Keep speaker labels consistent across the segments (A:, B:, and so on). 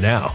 A: now.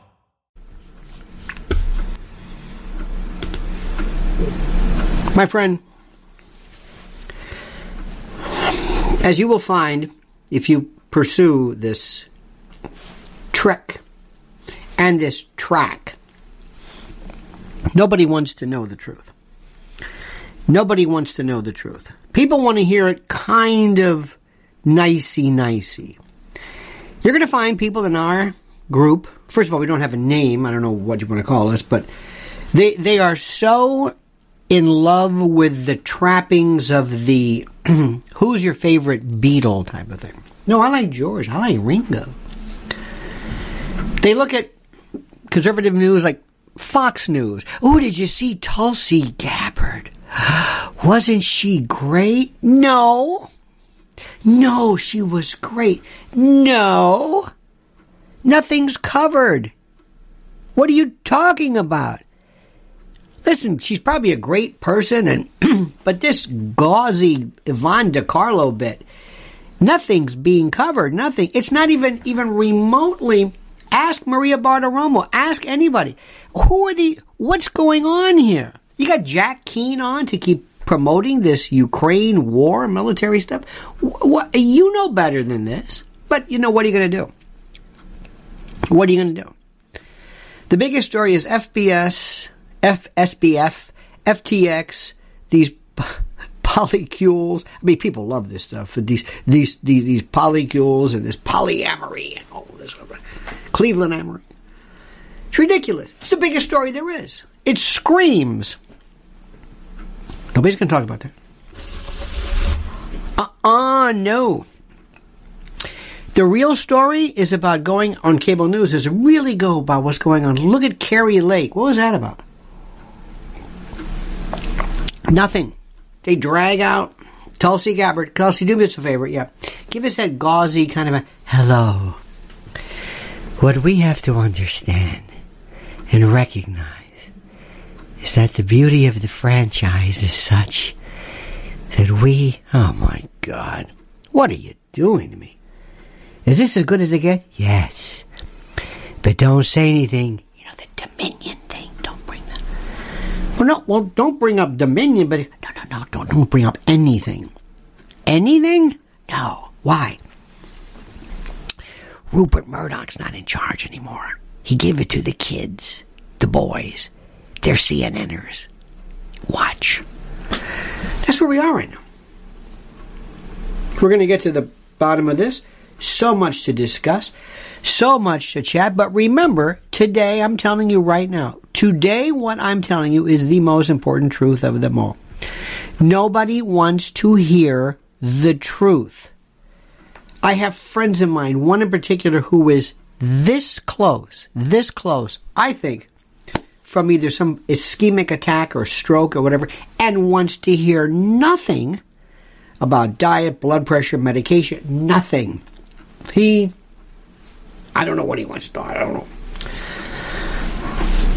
B: My friend, as you will find if you pursue this trick and this track, nobody wants to know the truth. Nobody wants to know the truth. People want to hear it kind of nicey nicey. You're going to find people in our group. First of all, we don't have a name. I don't know what you want to call us, but they they are so in love with the trappings of the who's your favorite Beatle type of thing. No, I like George. I like Ringo. They look at conservative news like Fox News. Oh, did you see Tulsi Gabbard? Wasn't she great? No. No, she was great. No. Nothing's covered. What are you talking about? Listen, she's probably a great person, and but this gauzy Yvonne De Carlo bit, nothing's being covered. Nothing. It's not even even remotely. Ask Maria Bartiromo. Ask anybody. Who are the? What's going on here? You got Jack Keane on to keep promoting this Ukraine war military stuff. What you know better than this. But you know what are you going to do? What are you going to do? The biggest story is FBS, FSBF, FTX, these polycules. I mean, people love this stuff. These these these these polycules and this polyamory and all this. Cleveland Amory. It's ridiculous. It's the biggest story there is. It screams. Nobody's going to talk about that. Uh uh no. The real story is about going on cable news is really go about what's going on. Look at Kari Lake. What was that about? Nothing. They drag out Tulsi Gabbard. Tulsi, do me a favor. Yeah. Give us that gauzy kind of a hello. What we have to understand and recognize is that the beauty of the franchise is such that we, oh my God, what are you doing to me? Is this as good as it gets? Yes. But don't say anything. You know, the Dominion thing. Don't bring that. Well, no, well, don't bring up Dominion, but no, no, no, don't, don't bring up anything. Anything? No. Why? Rupert Murdoch's not in charge anymore. He gave it to the kids, the boys. They're CNNers. Watch. That's where we are right now. We're going to get to the bottom of this. So much to discuss, so much to chat. But remember, today, I'm telling you right now, today, what I'm telling you is the most important truth of them all. Nobody wants to hear the truth. I have friends of mine, one in particular who is this close, this close, I think, from either some ischemic attack or stroke or whatever, and wants to hear nothing about diet, blood pressure, medication, nothing. He, I don't know what he wants to do. I don't know.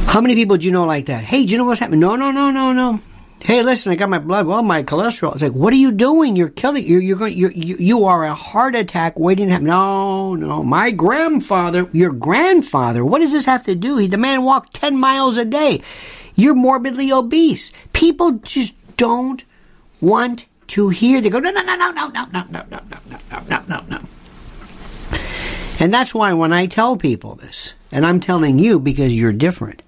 B: How many people do you know like that? Hey, do you know what's happening? No, no, no, no, no. Hey, listen, I got my blood, well, my cholesterol. It's like, what are you doing? You're killing. You're you're going. You're, you you are a heart attack waiting to happen. No, no. My grandfather, your grandfather. What does this have to do? He the man walked ten miles a day. You're morbidly obese. People just don't want to hear. They go, no, no, no, no, no, no, no, no, no, no, no, no, no, no. And that's why when I tell people this, and I'm telling you because you're different,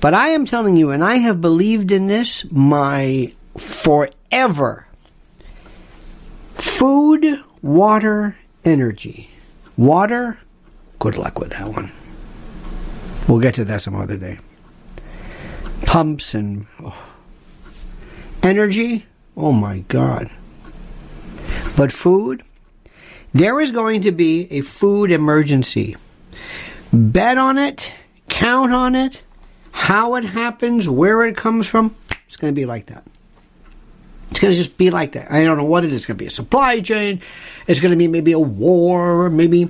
B: but I am telling you, and I have believed in this my forever. Food, water, energy. Water, good luck with that one. We'll get to that some other day. Pumps and oh. energy, oh my God. But food, there is going to be a food emergency. Bet on it, count on it, how it happens, where it comes from. It's going to be like that. It's going to just be like that. I don't know what it is. It's going to be a supply chain. It's going to be maybe a war. Or Maybe,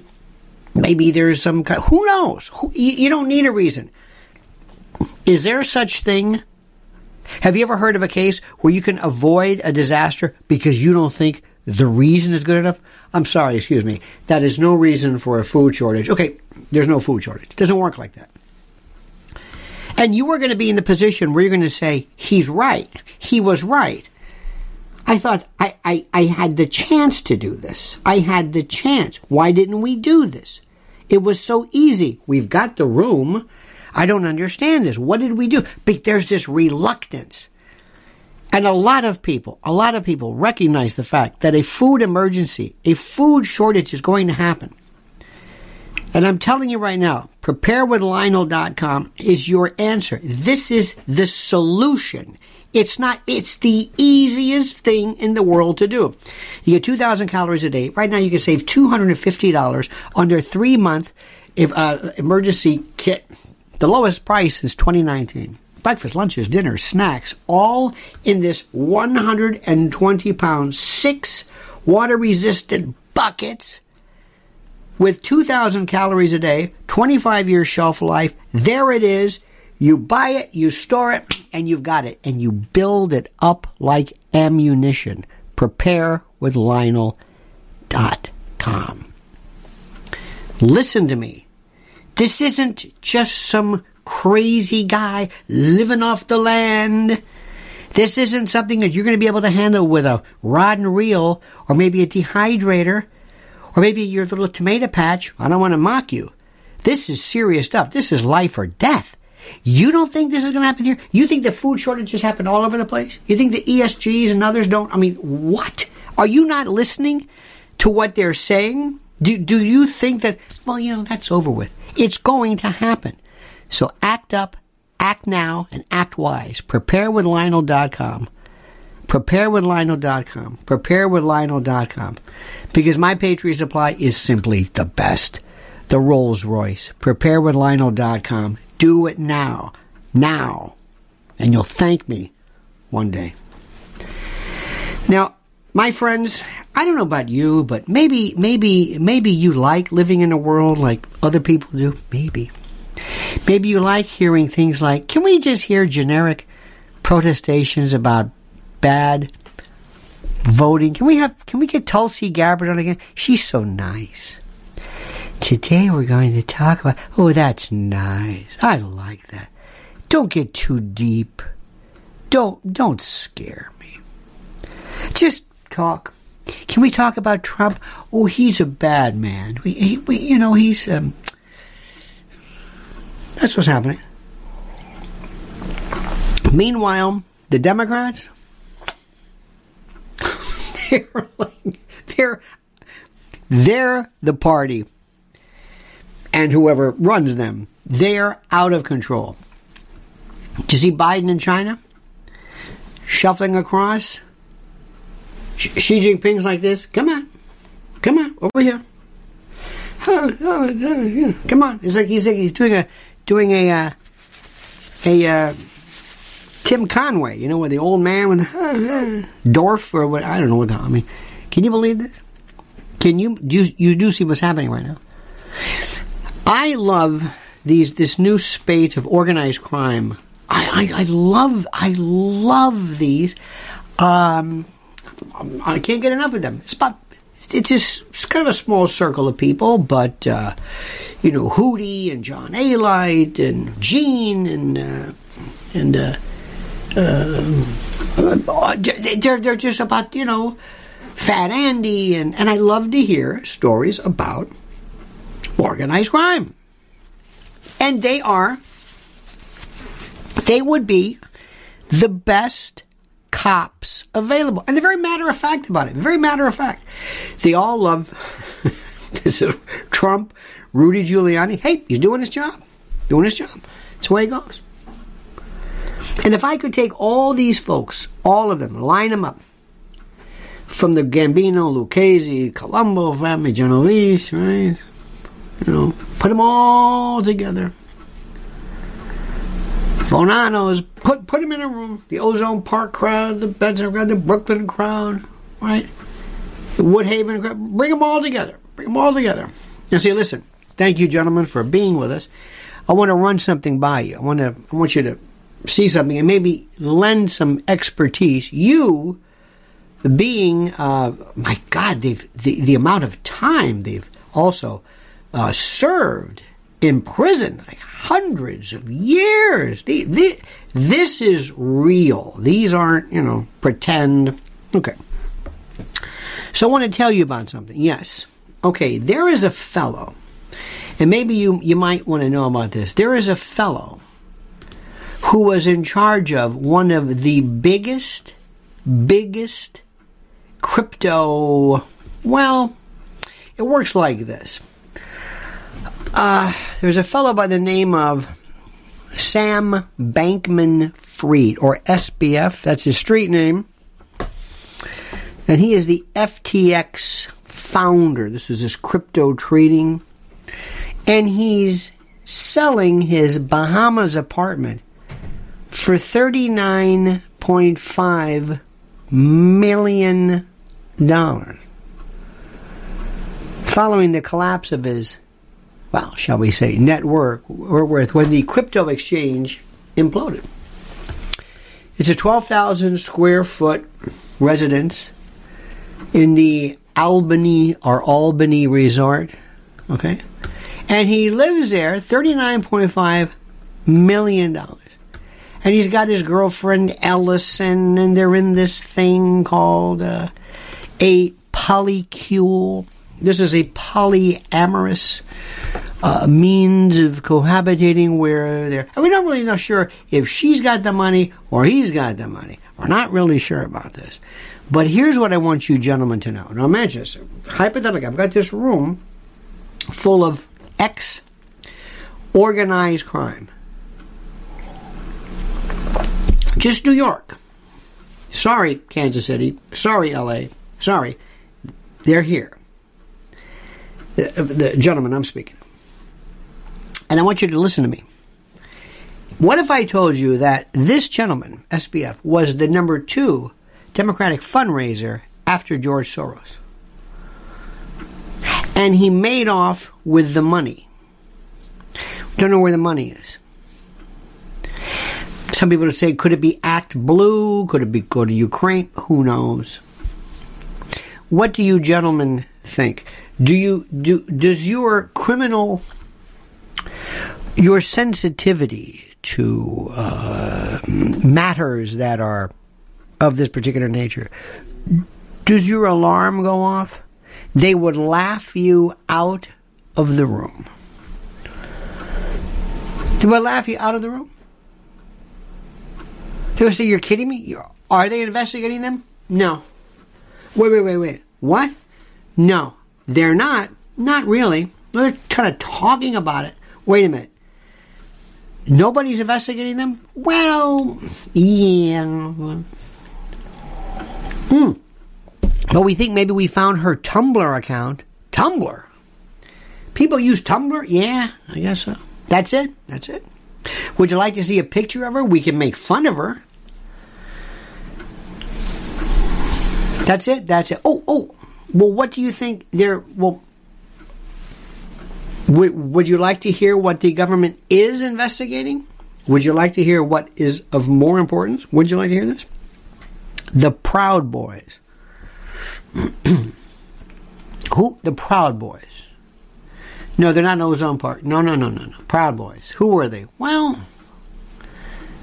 B: maybe there's some kind. Who knows? Who, you, you don't need a reason. Is there such thing? Have you ever heard of a case where you can avoid a disaster because you don't think the reason is good enough? I'm sorry, excuse me. That is no reason for a food shortage. Okay, there's no food shortage. It doesn't work like that. And you are going to be in the position where you're going to say, he's right. He was right. I thought I, I, I had the chance to do this. I had the chance. Why didn't we do this? It was so easy. We've got the room. I don't understand this. What did we do? But there's this reluctance. And a lot of people, a lot of people recognize the fact that a food emergency, a food shortage is going to happen. And I'm telling you right now, preparewithlionel.com is your answer. This is the solution. It's not, it's the easiest thing in the world to do. You get 2,000 calories a day. Right now you can save $250 on their three month uh, emergency kit. The lowest price is 2019 breakfast, lunches, dinners, snacks, all in this 120 pound, six water resistant buckets with 2,000 calories a day, 25 year shelf life. There it is. You buy it, you store it, and you've got it. And you build it up like ammunition. Prepare with Lionel.com. Listen to me. This isn't just some crazy guy living off the land. This isn't something that you're going to be able to handle with a rod and reel or maybe a dehydrator or maybe your little tomato patch. I don't want to mock you. This is serious stuff. This is life or death. You don't think this is going to happen here? You think the food shortages happen all over the place? You think the ESGs and others don't? I mean, what? Are you not listening to what they're saying? Do, do you think that, well, you know, that's over with? It's going to happen. So act up, act now, and act wise. Prepare with Lionel.com. Prepare with Lionel.com. Prepare with Lionel.com. Because my Patriot Supply is simply the best. The Rolls Royce. Prepare with Lionel.com. Do it now. Now. And you'll thank me one day. Now, my friends, I don't know about you, but maybe, maybe, maybe you like living in a world like other people do. Maybe. Maybe you like hearing things like, can we just hear generic protestations about bad voting? Can we have, can we get Tulsi Gabbard on again? She's so nice. Today we're going to talk about, oh, that's nice. I like that. Don't get too deep. Don't, don't scare me. Just talk. Can we talk about Trump? Oh, he's a bad man. We, he, we you know, he's, um, that's what's happening. Meanwhile, the Democrats, they're like, they're, they're the party and whoever runs them. They're out of control. Do you see Biden in China? Shuffling across? Xi Jinping's like this. Come on. Come on. Over here. Come on. It's like he's like he's doing a doing a uh, a uh, Tim Conway, you know, with the old man with the, Dorf or what I don't know what the, I mean. Can you believe this? Can you do you, you do see what's happening right now? I love these this new spate of organized crime. I, I, I love I love these. Um, I can't get enough of them. It's about it's just it's kind of a small circle of people, but uh, you know Hootie and John Alite and Gene and uh, and uh, uh they're they're just about you know Fat Andy and and I love to hear stories about organized crime. And they are, they would be the best cops available. And they're very matter of fact about it. Very matter of fact. They all love Trump, Rudy Giuliani. Hey, he's doing his job. Doing his job. It's the way it goes. And if I could take all these folks, all of them, line them up, from the Gambino, Lucchese, Colombo family, Genovese, right? You know, put them all together. Bonanos, put put them in a room. The Ozone Park crowd, the Benson crowd, the Brooklyn crowd, right? The Woodhaven crowd. Bring them all together. Bring them all together. Now, see, listen. Thank you, gentlemen, for being with us. I want to run something by you. I want to. I want you to see something and maybe lend some expertise. You, being, uh, my God, they've the the amount of time they've also uh, served in prison like hundreds of years. The, the, this is real. These aren't, you know, pretend. Okay. So I want to tell you about something. Yes. Okay, there is a fellow, and maybe you, you might want to know about this. There is a fellow who was in charge of one of the biggest, biggest crypto. Well, it works like this. Uh, there's a fellow by the name of Sam Bankman Fried, or SBF, that's his street name. And he is the FTX founder. This is his crypto trading. And he's selling his Bahamas apartment for $39.5 million. following the collapse of his, well, shall we say, or worth when the crypto exchange imploded. It's a 12,000 square foot residence in the Albany or Albany Resort. Okay? And he lives there, $39.5 million. And he's got his girlfriend Ellison, and they're in this thing called uh, a polycule. This is a polyamorous uh, means of cohabitating where they're. And we're not really not sure if she's got the money or he's got the money. We're not really sure about this. But here's what I want you gentlemen to know. Now imagine this. Hypothetically, I've got this room full of ex organized crime. Just New York. Sorry, Kansas City. Sorry, LA. Sorry. They're here. The, gentleman I'm speaking And I want you to listen to me. What if I told you that this gentleman, SBF, was the number two Democratic fundraiser after George Soros? And he made off with the money. Don't know where the money is. Some people would say, could it be Act Blue? Could it be go to Ukraine? Who knows? What do you gentlemen think? Do you do does your criminal your sensitivity to uh, matters that are of this particular nature does your alarm go off? They would laugh you out of the room. They would laugh you out of the room. They would say, You're kidding me? Are they investigating them? No. Wait, wait, wait, wait. What? No. They're not. Not really. They're kind of talking about it. Wait a minute. Nobody's investigating them? Well, yeah. Hmm. But we think maybe we found her Tumblr account. Tumblr? People use Tumblr? Yeah, I guess so. That's it. That's it. Would you like to see a picture of her? We can make fun of her. That's it. That's it. Oh, oh. Well, what do you think? There. Well, would, would you like to hear what the government is investigating? Would you like to hear what is of more importance? Would you like to hear this? The Proud Boys. Who? The Proud Boys. No, they're not Ozone Park. No, no, no, no, no. Proud Boys. Who were they? Well,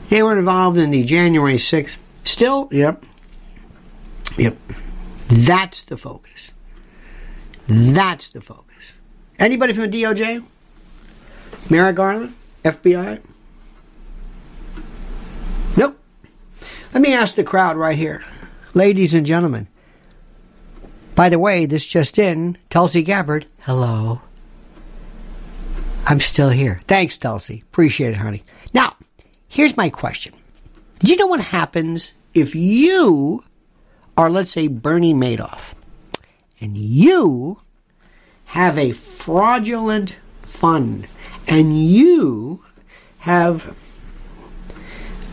B: they were involved in the January 6th. Still, yep, Yep. That's the focus. That's the focus. Anybody from the DOJ? Merrick Garland? FBI? Nope. Let me ask the crowd right here. Ladies and gentlemen. By the way, this just in, Tulsi Gabbard. Hello. I'm still here. Thanks, Tulsi. Appreciate it, honey. Now, here's my question. Do you know what happens if you are, let's say, Bernie Madoff, and you have a fraudulent fund, and you have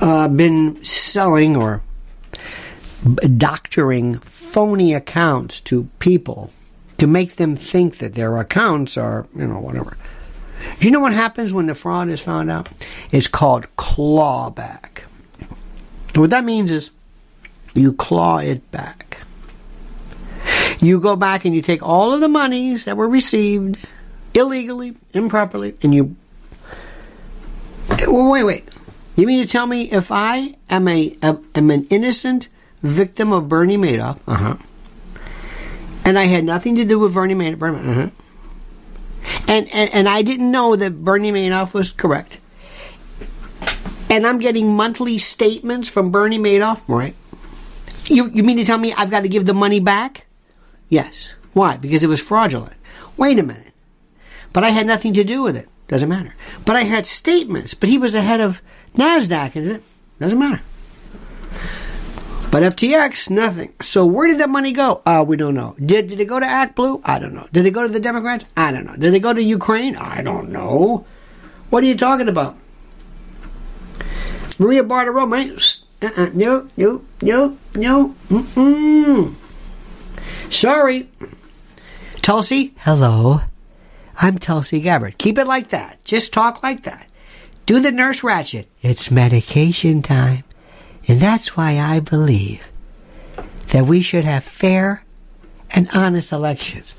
B: uh, been selling or doctoring phony accounts to people to make them think that their accounts are, you know, whatever. Do you know what happens when the fraud is found out? It's called clawback. What that means is you claw it back. You go back and you take all of the monies that were received illegally, improperly, and you. Wait, wait. You mean to tell me if I am a am an innocent victim of Bernie Madoff, uh-huh, and I had nothing to do with Bernie Madoff, uh-huh, and, and and I didn't know that Bernie Madoff was correct, and I'm getting monthly statements from Bernie Madoff, right? You, you mean to tell me I've got to give the money back? Yes. Why? Because it was fraudulent. Wait a minute. But I had nothing to do with it. Doesn't matter. But I had statements. But he was the head of NASDAQ, isn't it? Doesn't matter. But FTX, nothing. So where did that money go? Uh, we don't know. Did, did it go to Act Blue? I don't know. Did it go to the Democrats? I don't know. Did it go to Ukraine? I don't know. What are you talking about? Maria Bartiromo, uh-uh, no, no, no, no. Mm-mm. Sorry. Tulsi, hello. I'm Tulsi Gabbard. Keep it like that. Just talk like that. Do the nurse Ratched. It's medication time. And that's why I believe that we should have fair and honest elections.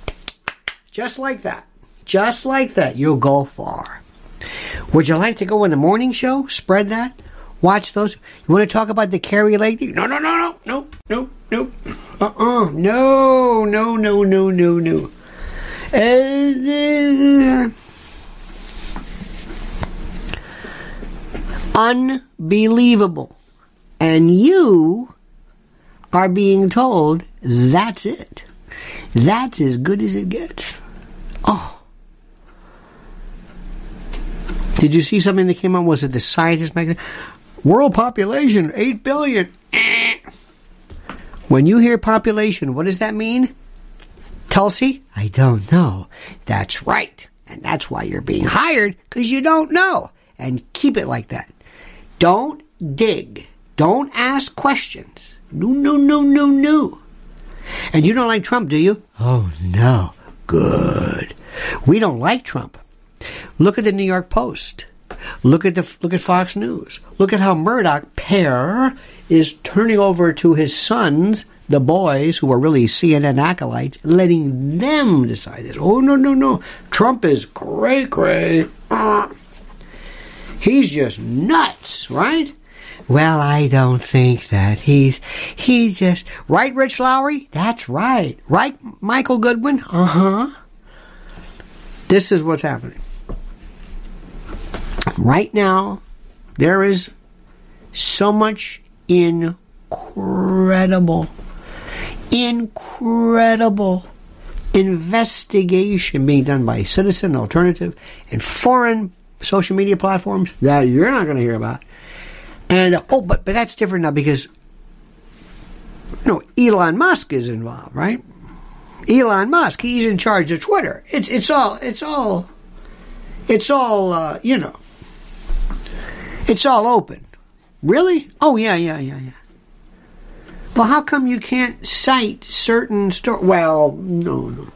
B: Just like that. Just like that. You'll go far. Would you like to go in the morning show? Spread that? Watch those? You want to talk about the Kari Lake? No, no, no, no, no, no, no. Uh-uh. No, no, no, no, no, no. Uh, unbelievable. And you are being told that's it. That's as good as it gets. Oh. Did you see something that came out? Was it the Scientist magazine? World population, 8 billion. When you hear population, what does that mean? Tulsi? I don't know. That's right. And that's why you're being hired, because you don't know. And keep it like that. Don't dig. Don't ask questions. No, no, no, no, no. And you don't like Trump, do you? Oh, no. Good. We don't like Trump. Look at the New York Post. Look at the look at Fox News. Look at how Murdoch pair is turning over to his sons, the boys who are really CNN acolytes, letting them decide this. Oh no no no! Trump is great great. He's just nuts, right? Well, I don't think that. He's he's just right, Rich Lowry? That's right. Right, Michael Goodwin? Uh-huh. This is what's happening. Right now, there is so much incredible, incredible investigation being done by Citizen Alternative and foreign social media platforms that you're not going to hear about. And oh, but but that's different now because no, Elon Musk is involved, right? Elon Musk, he's in charge of Twitter. It's it's all it's all it's all uh, you know. It's all open. Really? Oh yeah, yeah, yeah, yeah. Well, how come you can't cite certain stories? Well, no, no.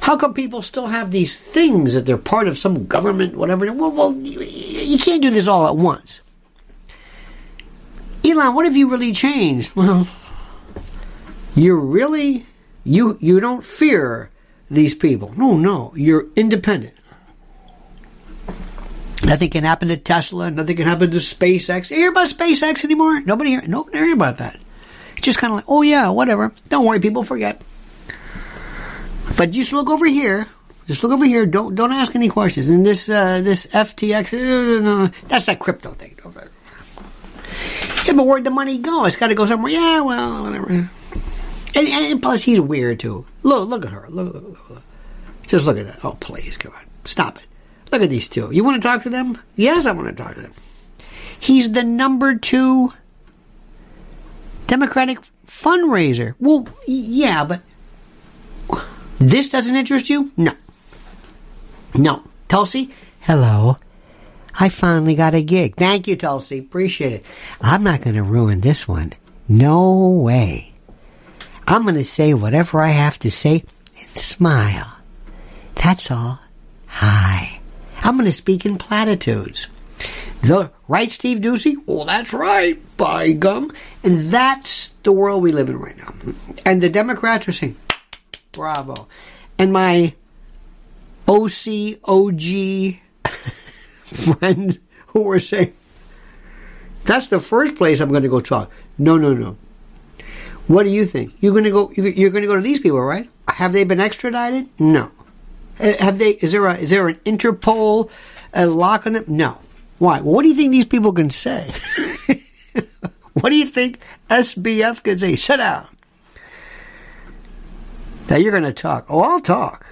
B: How come people still have these things that they're part of some government, whatever? Well, well, you can't do this all at once. Elon, what have you really changed? Well, you're really you you don't fear these people. No, no, you're independent. Nothing can happen to Tesla. Nothing can happen to SpaceX. You hear about SpaceX anymore? Nobody hear. Nobody hear about that. It's just kind of like, oh yeah, whatever. Don't worry, people forget. But just look over here. Just look over here. Don't don't ask any questions. And this uh, this FTX, uh, that's that crypto thing. Yeah, but where'd the money go? It's got to go somewhere. Yeah, well, whatever. And, and, plus, he's weird too. Look, look at her. Look, look, look, look. Just look at that. Oh, please, come on, stop it. Look at these two. You want to talk to them? Yes, I want to talk to them. He's the number two Democratic fundraiser. Well, yeah, but this doesn't interest you? No. No. Tulsi? Hello. I finally got a gig. Thank you, Tulsi. Appreciate it. I'm not going to ruin this one. No way. I'm going to say whatever I have to say and smile. That's all. Hi. I'm going to speak in platitudes. The, right, Steve Doocy? Well, that's right, by gum. And that's the world we live in right now. And the Democrats are saying, bravo. And my OC, OG friends who were saying, that's the first place I'm going to go talk. No, no, no. What do you think? You're going to go. You're going to go to these people, right? Have they been extradited? No. Uh, have they? Is there a? Is there an Interpol a lock on them? No. Why? Well, what do you think these people can say? what do you think SBF can say? Sit down. Now you're going to talk. Oh, I'll talk.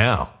A: now.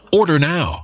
C: Order now.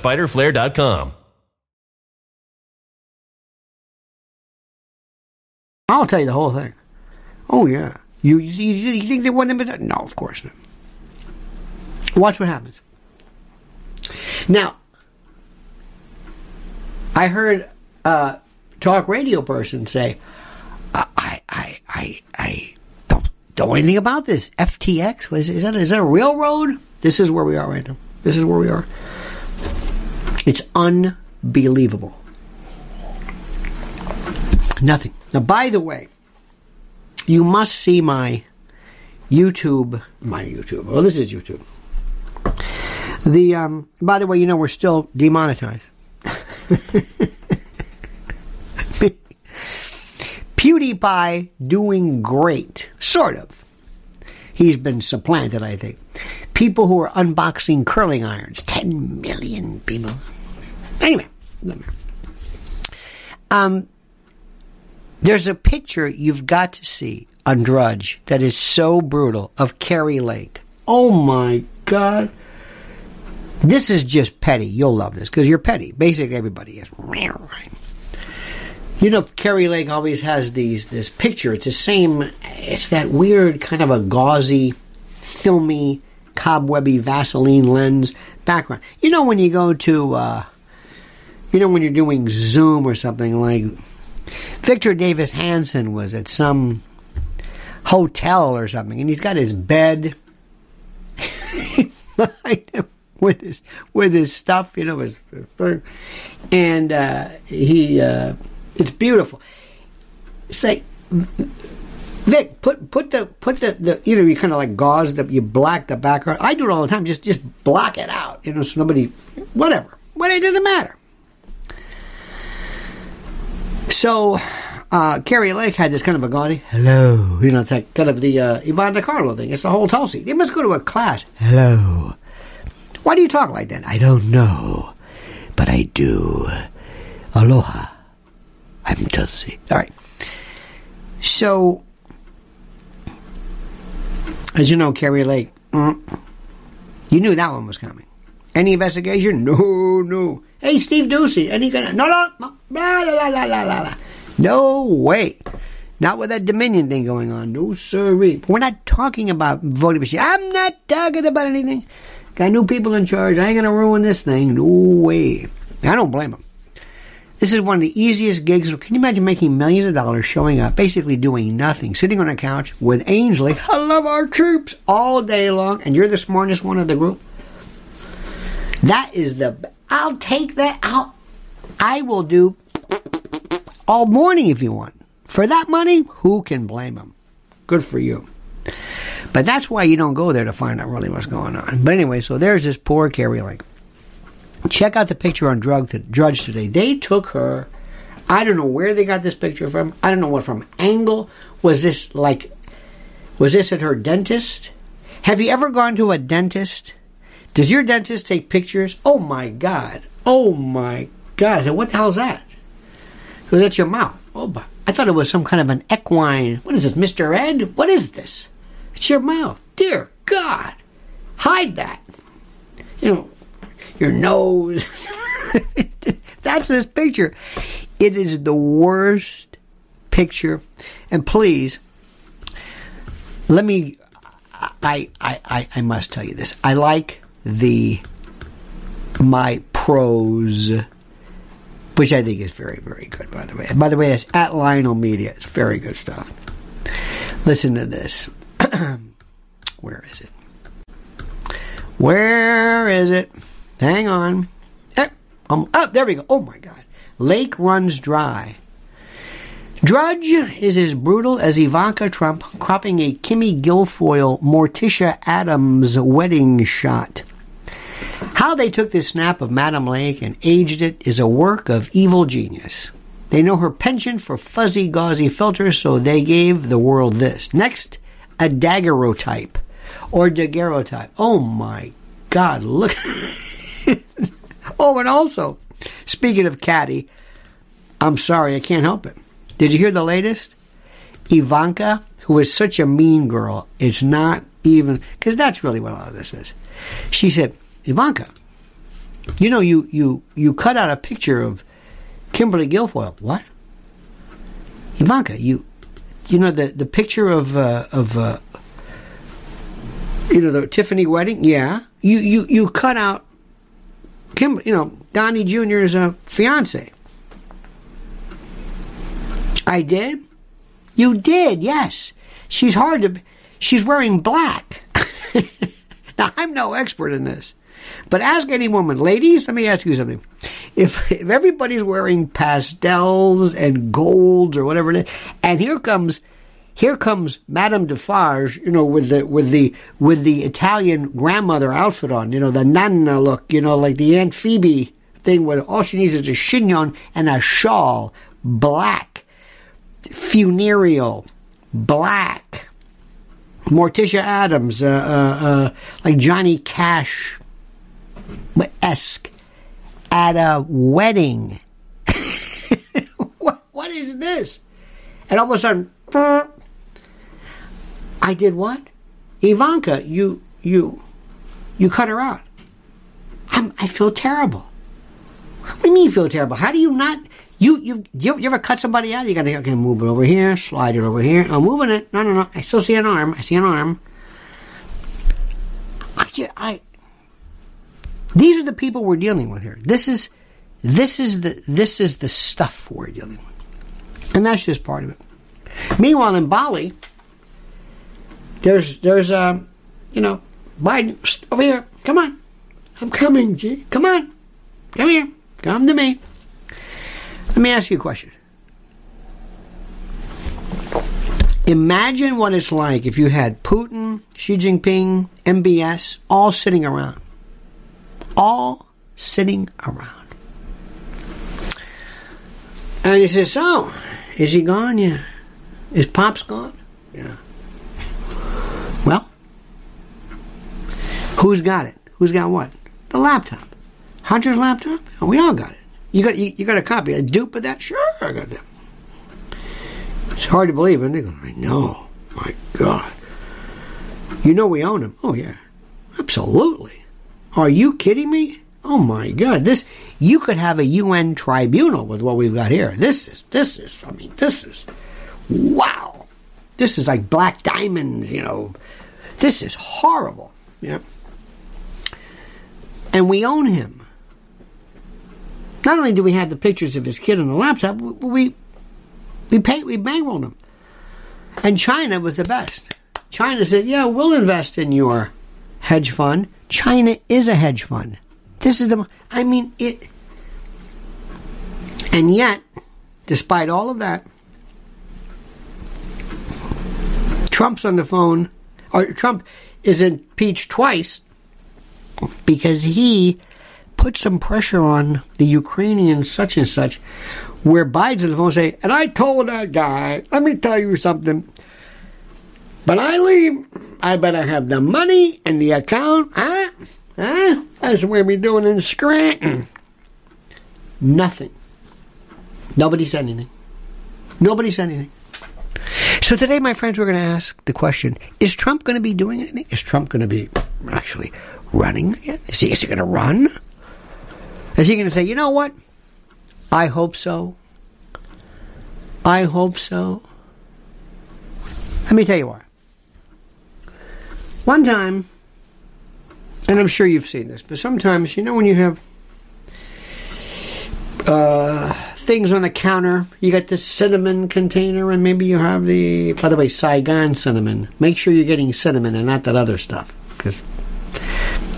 A: fighterflare.com.
B: I'll tell you the whole thing. Oh yeah, you you, you think they wouldn't have? No, of course not. Watch what happens. Now, I heard a talk radio person say, "I I I I don't know anything about this FTX. Was is that is that a railroad? This is where we are right now. This is where we are." It's unbelievable. Nothing. Now, by the way, you must see my YouTube. My YouTube. Oh, this is YouTube. The um. By the way, you know we're still demonetized. PewDiePie doing great, sort of. He's been supplanted, I think. People who are unboxing curling irons, 10 million people. Anyway, um, there's a picture you've got to see on Drudge that is so brutal of Kari Lake. Oh my God. This is just petty. You'll love this because you're petty. Basically, everybody is. You know, Kari Lake always has these this picture. It's the same. It's that weird kind of a gauzy, filmy, cobwebby Vaseline lens background. You know when you go to, uh, you know when you're doing Zoom or something like. Victor Davis Hanson was at some hotel or something, and he's got his bed with his with his stuff, you know, his, and uh, he. Uh, it's beautiful. Like Vic, put put the put the, the you know you kind of like gauze the you black the background. I do it all the time. Just just block it out. You know, so nobody, whatever. But it doesn't matter. So, uh, Kari Lake had this kind of a gaudy hello. You know, it's like kind of the uh, Yvonne De Carlo thing. It's the whole Tulsi. They must go to a class. Hello. Why do you talk like that? I don't know, but I do. Aloha. I'm Tulsi. All right. So, as you know, Kari Lake, mm, you knew that one was coming. Any investigation? No, no. Hey, Steve Doocy, any gonna? No, no, no, blah, blah, blah, blah, blah, blah. No way. Not with that Dominion thing going on. No, sirree. We're not talking about voting machine. I'm not talking about anything. Got new people in charge. I ain't gonna ruin this thing. No way. I don't blame them. This is one of the easiest gigs. Can you imagine making millions of dollars showing up, basically doing nothing, sitting on a couch with Ainsley, I love our troops, all day long, and you're the smartest one of the group? That is the. I'll take that. I'll. I will do all morning if you want. For that money, who can blame them? Good for you. But that's why you don't go there to find out really what's going on. But anyway, so there's this poor Kari Lake. Check out the picture on Drudge today. They took her. I don't know where they got this picture from. I don't know what from angle. Was this like? Was this at her dentist? Have you ever gone to a dentist? Does your dentist take pictures? Oh my God. Oh my God. I said, what the hell is that? Because that's your mouth. Oh, I thought it was some kind of an equine. What is this, Mr. Ed? What is this? It's your mouth. Dear God. Hide that. You know, your nose. that's this picture. It is the worst picture. And please, let me. I, I, I, I must tell you this. I like the my prose, which I think is very, very good, by the way. By the way, that's at Lionel Media. It's very good stuff. Listen to this. Where is it? Where is it? Hang on. Eh, um, oh, there we go. Oh my God. Lake runs dry. Drudge is as brutal as Ivanka Trump cropping a Kimmy Guilfoyle Morticia Addams wedding shot. How they took this snap of Madam Lake and aged it is a work of evil genius. They know her penchant for fuzzy, gauzy filters, so they gave the world this. Next, a daguerreotype or daguerreotype. Oh my God, look. oh, and also, speaking of catty, I'm sorry, I can't help it. Did you hear the latest? Ivanka, who is such a mean girl, is not even, because that's really what all of this is. She said, Ivanka, you know, you, you, you cut out a picture of Kimberly Guilfoyle. What? Ivanka, you, you know, the, the picture of, uh, of, uh, you know, the Tiffany wedding? Yeah. You, you, you cut out Kim, you know, Donnie Jr.'s a fiance. I did? You did, yes. She's hard to, she's wearing black. now, I'm no expert in this. But ask any woman, ladies, let me ask you something. If if everybody's wearing pastels and golds or whatever it is, and here comes here comes Madame Defarge, you know, with the with the with the Italian grandmother outfit on, you know, the nana look, you know, like the Aunt Phoebe thing where all she needs is a chignon and a shawl, black, funereal, black. Morticia Addams, uh, uh, uh, like Johnny Cash esque at a wedding. what, what is this? And all of a sudden, I did what? Ivanka, you you you cut her out. I'm, I feel terrible. What do you mean you feel terrible? How do you not? You you you, you ever cut somebody out? You got to okay, move it over here, slide it over here. I'm moving it. No no no. I still see an arm. I see an arm. I I these are the people we're dealing with here. This is this is the this is the stuff we're dealing with. And that's just part of it. Meanwhile in Bali, there's there's um you know, Biden over here. Come on. I'm coming, G. Come on. Come here. Come to me. Let me ask you a question. Imagine what it's like if you had Putin, Xi Jinping, MBS all sitting around. All sitting around. And he says, So, is he gone? Yeah. Is Pop's gone? Yeah. Well, who's got it? Who's got what? The laptop. Hunter's laptop? Oh, we all got it. You got you, you got a copy, a dupe of that? Sure, I got that. It's hard to believe, isn't it? I know. My God. You know we own him. Oh yeah. Absolutely. Are you kidding me? Oh my God. This you could have a UN tribunal with what we've got here. This is this is I mean this is wow. This is like black diamonds, you know. This is horrible. Yeah. And we own him. Not only do we have the pictures of his kid on the laptop, we we pay we bankrolled him. And China was the best. China said, "Yeah, we'll invest in your hedge fund." China is a hedge fund. This is the I mean it and yet despite all of that Trump's on the phone or Trump is impeached twice because he put some pressure on the Ukrainian such and such, where Biden's on the phone say, and I told that guy, let me tell you something. But I leave, I better have the money and the account, huh? Huh? That's what we're doing in Scranton. Nothing. Nobody said anything. Nobody said anything. So today, my friends, we're going to ask the question: Is Trump going to be doing anything? Is Trump going to be actually running again? Is he, is he going to run? Is he going to say, you know what? I hope so. I hope so. Let me tell you why. One time, and I'm sure you've seen this, but sometimes, you know, when you have uh, things on the counter, you got the cinnamon container, and maybe you have the, by the way, Saigon cinnamon. Make sure you're getting cinnamon and not that other stuff, because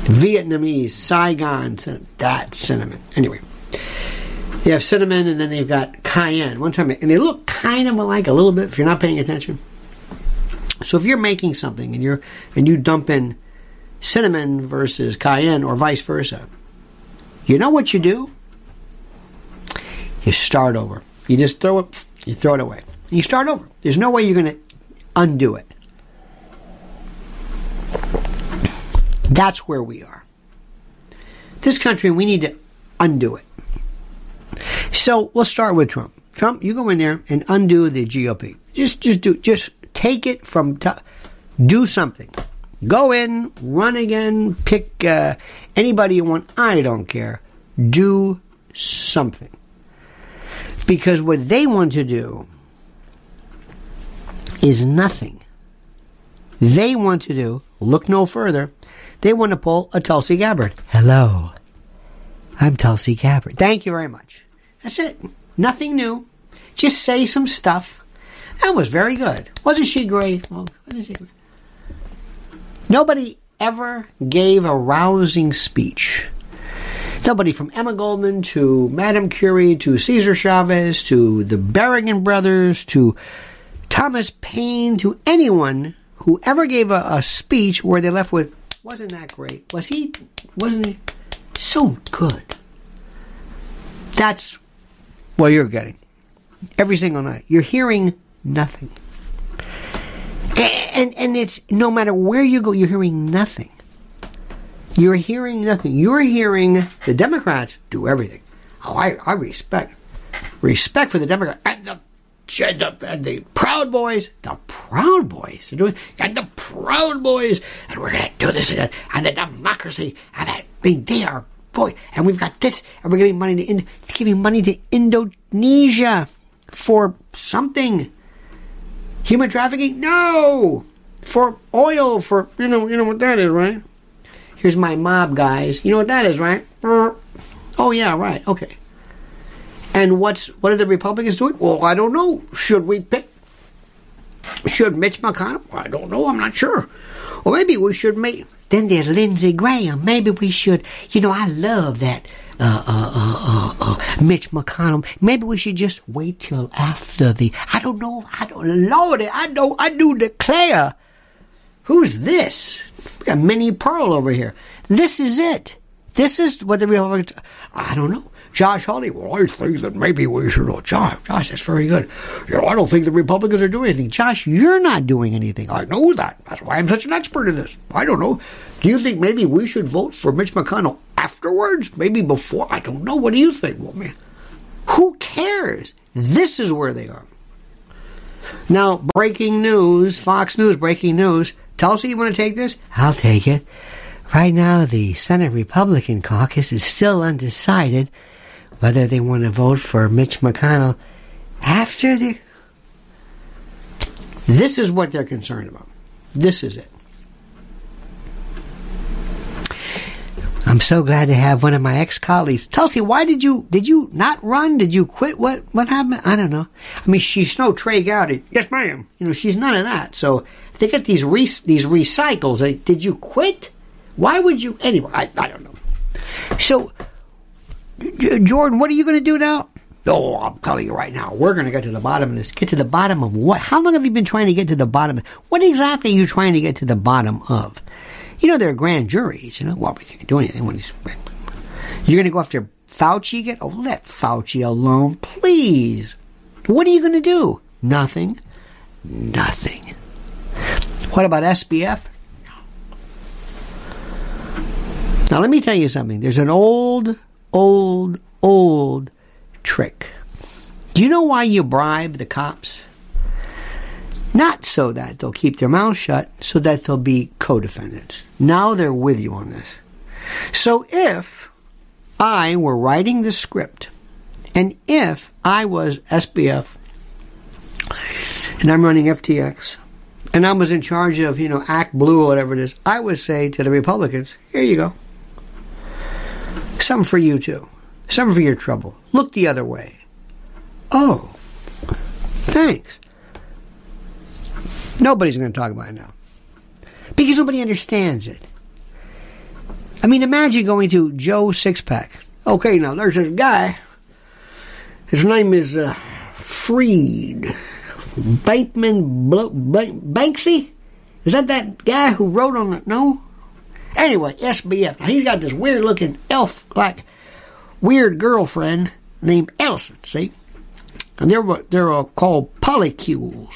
B: Vietnamese, Saigon, cinnamon, that cinnamon. Anyway, you have cinnamon and then they've got cayenne. One time, and they look kind of alike a little bit if you're not paying attention. So if you're making something and you're and you dump in cinnamon versus cayenne or vice versa, you know what you do? You start over. You just throw it. You throw it away. You start over. There's no way you're going to undo it. That's where we are. This country, we need to undo it. So we'll start with Trump. Trump, you go in there and undo the GOP. Just, just do, just take it from, t- do something. Go in, run again, pick uh, anybody you want. I don't care. Do something. Because what they want to do is nothing. They want to do, look no further, they want to pull a Tulsi Gabbard. Hello. I'm Tulsi Gabbard. Thank you very much. That's it. Nothing new. Just say some stuff. That was very good. Wasn't she great? Wasn't she great? Nobody ever gave a rousing speech. Nobody from Emma Goldman to Madame Curie to Cesar Chavez to the Berrigan brothers to Thomas Paine to anyone who ever gave a, a speech where they left with wasn't that great? Was he? Wasn't he so good? That's what you're getting every single night. You're hearing nothing, and and it's no matter where you go, you're hearing nothing. You're hearing nothing. You're hearing the Democrats do everything. Oh, I, I respect respect for the Democrats and the and the Proud Boys, the Proud Boys are doing, and the Proud Boys, and we're going to do this again, and the democracy, and I mean, they are, boy, and we've got this, and we're giving money to, in, giving money to Indonesia for something. Human trafficking? No! For oil, for, you know, you know what that is, right? Here's my mob, guys. You know what that is, right? Oh, yeah, right, okay. And what's what are the Republicans doing? Well, I don't know. Should we pick? Should Mitch McConnell? I don't know. I'm not sure. Or maybe we should make. Then there's Lindsey Graham. Maybe we should. You know, I love that uh, uh, uh, uh, uh, Mitch McConnell. Maybe we should just wait till after the. I don't know. I don't. Lord, I know. I do declare. Who's this? We got Pearl over here. This is it. This is what the Republicans. I don't know. Josh Hawley, well, I think that maybe we should. Oh, Josh, Josh, that's very good. You know, I don't think the Republicans are doing anything. Josh, you're not doing anything. I know that. That's why I'm such an expert in this. I don't know. Do you think maybe we should vote for Mitch McConnell afterwards? Maybe before? I don't know. What do you think? Well, man, who cares? This is where they are. Now, breaking news, Fox News, breaking news. Tulsi, you want to take this? I'll take it. Right now, the Senate Republican caucus is still undecided whether they want to vote for Mitch McConnell after the. This is what they're concerned about. This is it. I'm so glad to have one of my ex-colleagues. Tulsi, why did you did you not run? Did you quit? What what happened? I don't know. I mean, she's no Trey Gowdy. Yes, ma'am. You know, she's none of that. So they get these re- these recycles. Like, did you quit? Why would you? Anyway, I, I don't know. So, J- Jordan, what are you going to do now? Oh, I'm telling you right now, we're going to get to the bottom of this. Get to the bottom of what? How long have you been trying to get to the bottom? Of, what exactly are you trying to get to the bottom of? You know, there are grand juries, you know. Well, we can't do anything when he's. You're going to go after Fauci again? Oh, let Fauci alone, please. What are you going to do? Nothing. Nothing. What about SBF? Now, let me tell you something. There's an old, old, old trick. Do you know why you bribe the cops? Not so that they'll keep their mouths shut, so that they'll be co defendants. Now they're with you on this. So if I were writing the script, and if I was SBF, and I'm running FTX, and I was in charge of, you know, Act Blue or whatever it is, I would say to the Republicans, here you go. Something for you too. Something for your trouble. Look the other way. Oh, thanks. Nobody's going to talk about it now. Because nobody understands it. I mean, imagine going to Joe Sixpack. Okay, now there's a guy. His name is uh, Freed. Bankman Blo- Bank- Banksy? Is that that guy who wrote on it? No? Anyway, SBF. Now, he's got this weird looking elf like weird girlfriend named Ellison, see? And they're, they're uh, called polycules.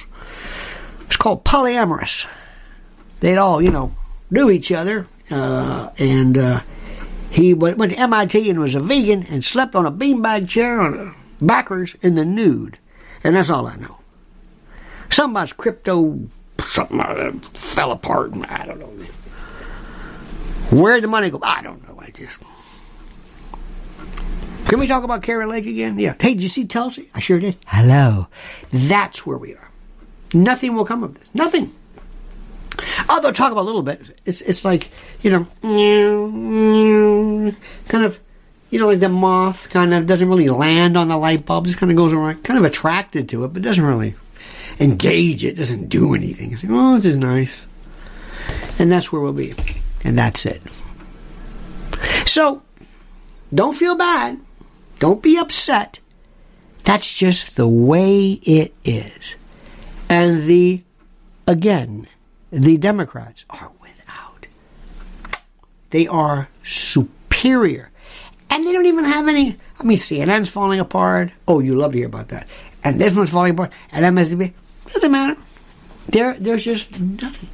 B: It's called polyamorous. They'd all, you know, knew each other, uh, and uh, he went, went to MIT and was a vegan and slept on a beanbag chair on backers in the nude. And that's all I know. About crypto, something fell apart. and I don't know. Where'd the money go? I don't know. I just. Can we talk about Karen Lake again? Yeah. Hey, did you see Tulsi? I sure did. Hello. That's where we are. Nothing will come of this. Nothing. Although talk about a little bit, it's it's like you know, kind of, you know, like the moth kind of doesn't really land on the light bulb. Just kind of goes around, kind of attracted to it, but doesn't really engage it. Doesn't do anything. It's like, oh, this is nice, and that's where we'll be, and that's it. So, don't feel bad. Don't be upset. That's just the way it is. And the, again, the Democrats are without. They are superior. And they don't even have any. I mean, CNN's falling apart. Oh, you love to hear about that. And this one's falling apart. And MSDB. Doesn't matter. There, there's just nothing.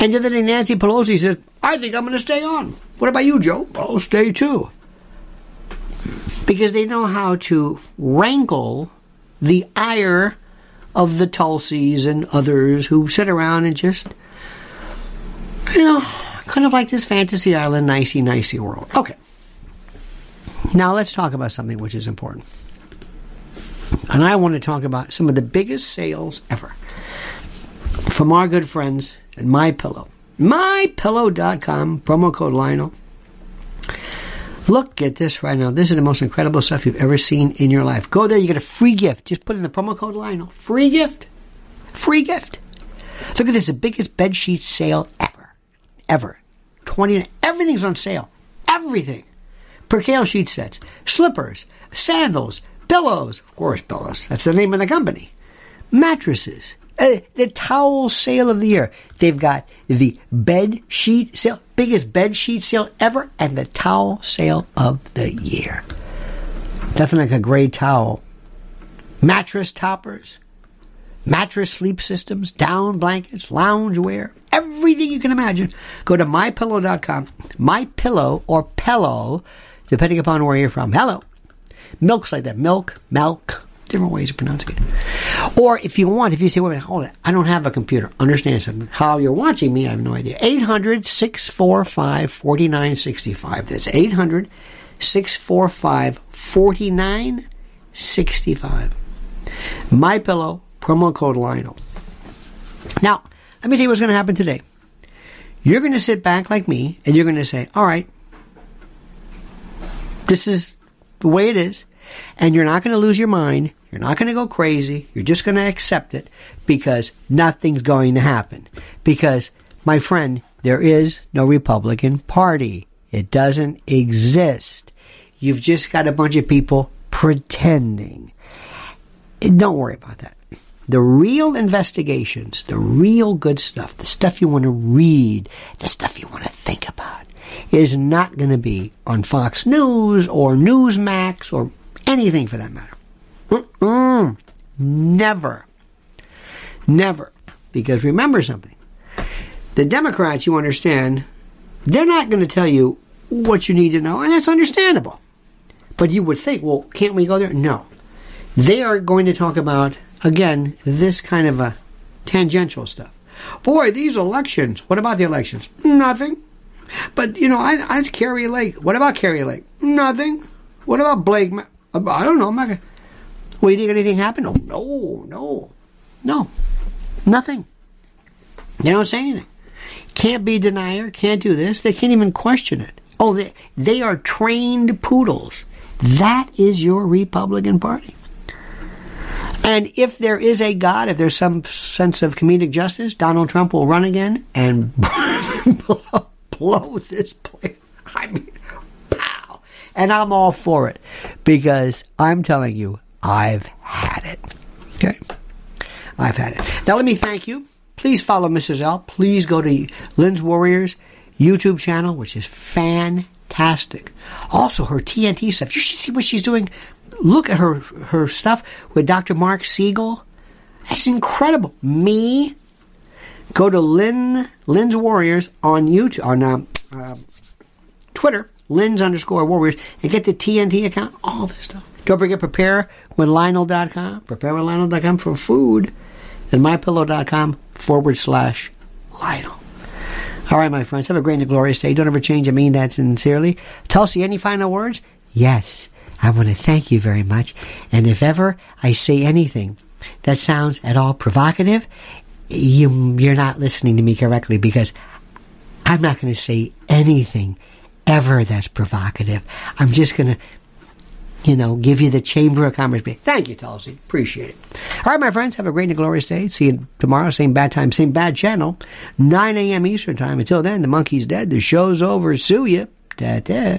B: And the other day, Nancy Pelosi says, I think I'm going to stay on. What about you, Joe? I'll stay too. Because they know how to rankle the ire of the Tulsies and others who sit around and just, you know, kind of like this fantasy island, nicey, nicey world. Okay. Now let's talk about something which is important. And I want to talk about some of the biggest sales ever from our good friends at My Pillow. MyPillow.com, promo code Lionel. Look at this right now. This is the most incredible stuff you've ever seen in your life. Go there, you get a free gift. Just put in the promo code Lionel. Free gift. Free gift. Look at this, the biggest bed sheet sale ever. Ever. 20 everything's on sale. Everything. percale sheet sets, slippers, sandals, pillows, of course, pillows. That's the name of the company. Mattresses, uh, the towel sale of the year. They've got the bed sheet sale, biggest bed sheet sale ever, and the towel sale of the year. Nothing like a gray towel. Mattress toppers, mattress sleep systems, down blankets, lounge wear, everything you can imagine. Go to mypillow.com, mypillow or pillow, depending upon where you're from. Hello. Milk's like that. Milk, milk, different ways of pronouncing it. Or if you want, if you say, wait a minute, hold it, I don't have a computer. Understand something. How you're watching me, I have no idea. 800 645 4965. That's 800 645 4965. My pillow, promo code Lionel. Now, let me tell you what's going to happen today. You're going to sit back like me and you're going to say, all right, this is the way it is. And you're not going to lose your mind. You're not going to go crazy. You're just going to accept it because nothing's going to happen. Because, my friend, there is no Republican Party. It doesn't exist. You've just got a bunch of people pretending. Don't worry about that. The real investigations, the real good stuff, the stuff you want to read, the stuff you want to think about, is not going to be on Fox News or Newsmax or anything for that matter. Mm-mm. Never. Never. Because remember something. The Democrats, you understand, they're not going to tell you what you need to know, and that's understandable. But you would think, well, can't we go there? No. They are going to talk about, again, this kind of a tangential stuff. Boy, these elections, what about the elections? Nothing. But, you know, I, I Kari Lake. What about Kari Lake? Nothing. What about Blake? Uh, I don't know. I'm not gonna. Well, you think anything happened? Oh, no, no, no, nothing. They don't say anything. Can't be denier. Can't do this. They can't even question it. Oh, they they are trained poodles. That is your Republican Party. And if there is a God, if there's some sense of comedic justice, Donald Trump will run again and blow, blow this place. I mean, pow. And I'm all for it because I'm telling you, I've had it. Okay? I've had it. Now, let me thank you. Please follow Mrs. L. Please go to Lynn's Warriors YouTube channel, which is fantastic. Also, her TNT stuff. You should see what she's doing. Look at her her stuff with Dr. Marc Siegel. That's incredible. Me, go to Lynn Lynn's Warriors on YouTube on uh, uh, Twitter, Lynn's underscore Warriors, and get the TNT account. All this stuff. Don't forget prepare with Lionel.com. Prepare with Lionel.com for food. And mypillow.com forward slash Lionel. All right, my friends, have a great and glorious day. Don't ever change. I mean that sincerely. Tulsi, any final words? Yes. I want to thank you very much. And if ever I say anything that sounds at all provocative, you, you're not listening to me correctly because I'm not going to say anything ever that's provocative. I'm just going to you know, give you the Chamber of Commerce. Thank you, Tulsi. Appreciate it. All right, my friends, have a great and glorious day. See you tomorrow, same bad time, same bad channel, 9 a.m. Eastern Time. Until then, the monkey's dead. The show's over. Sue you. Ta-ta.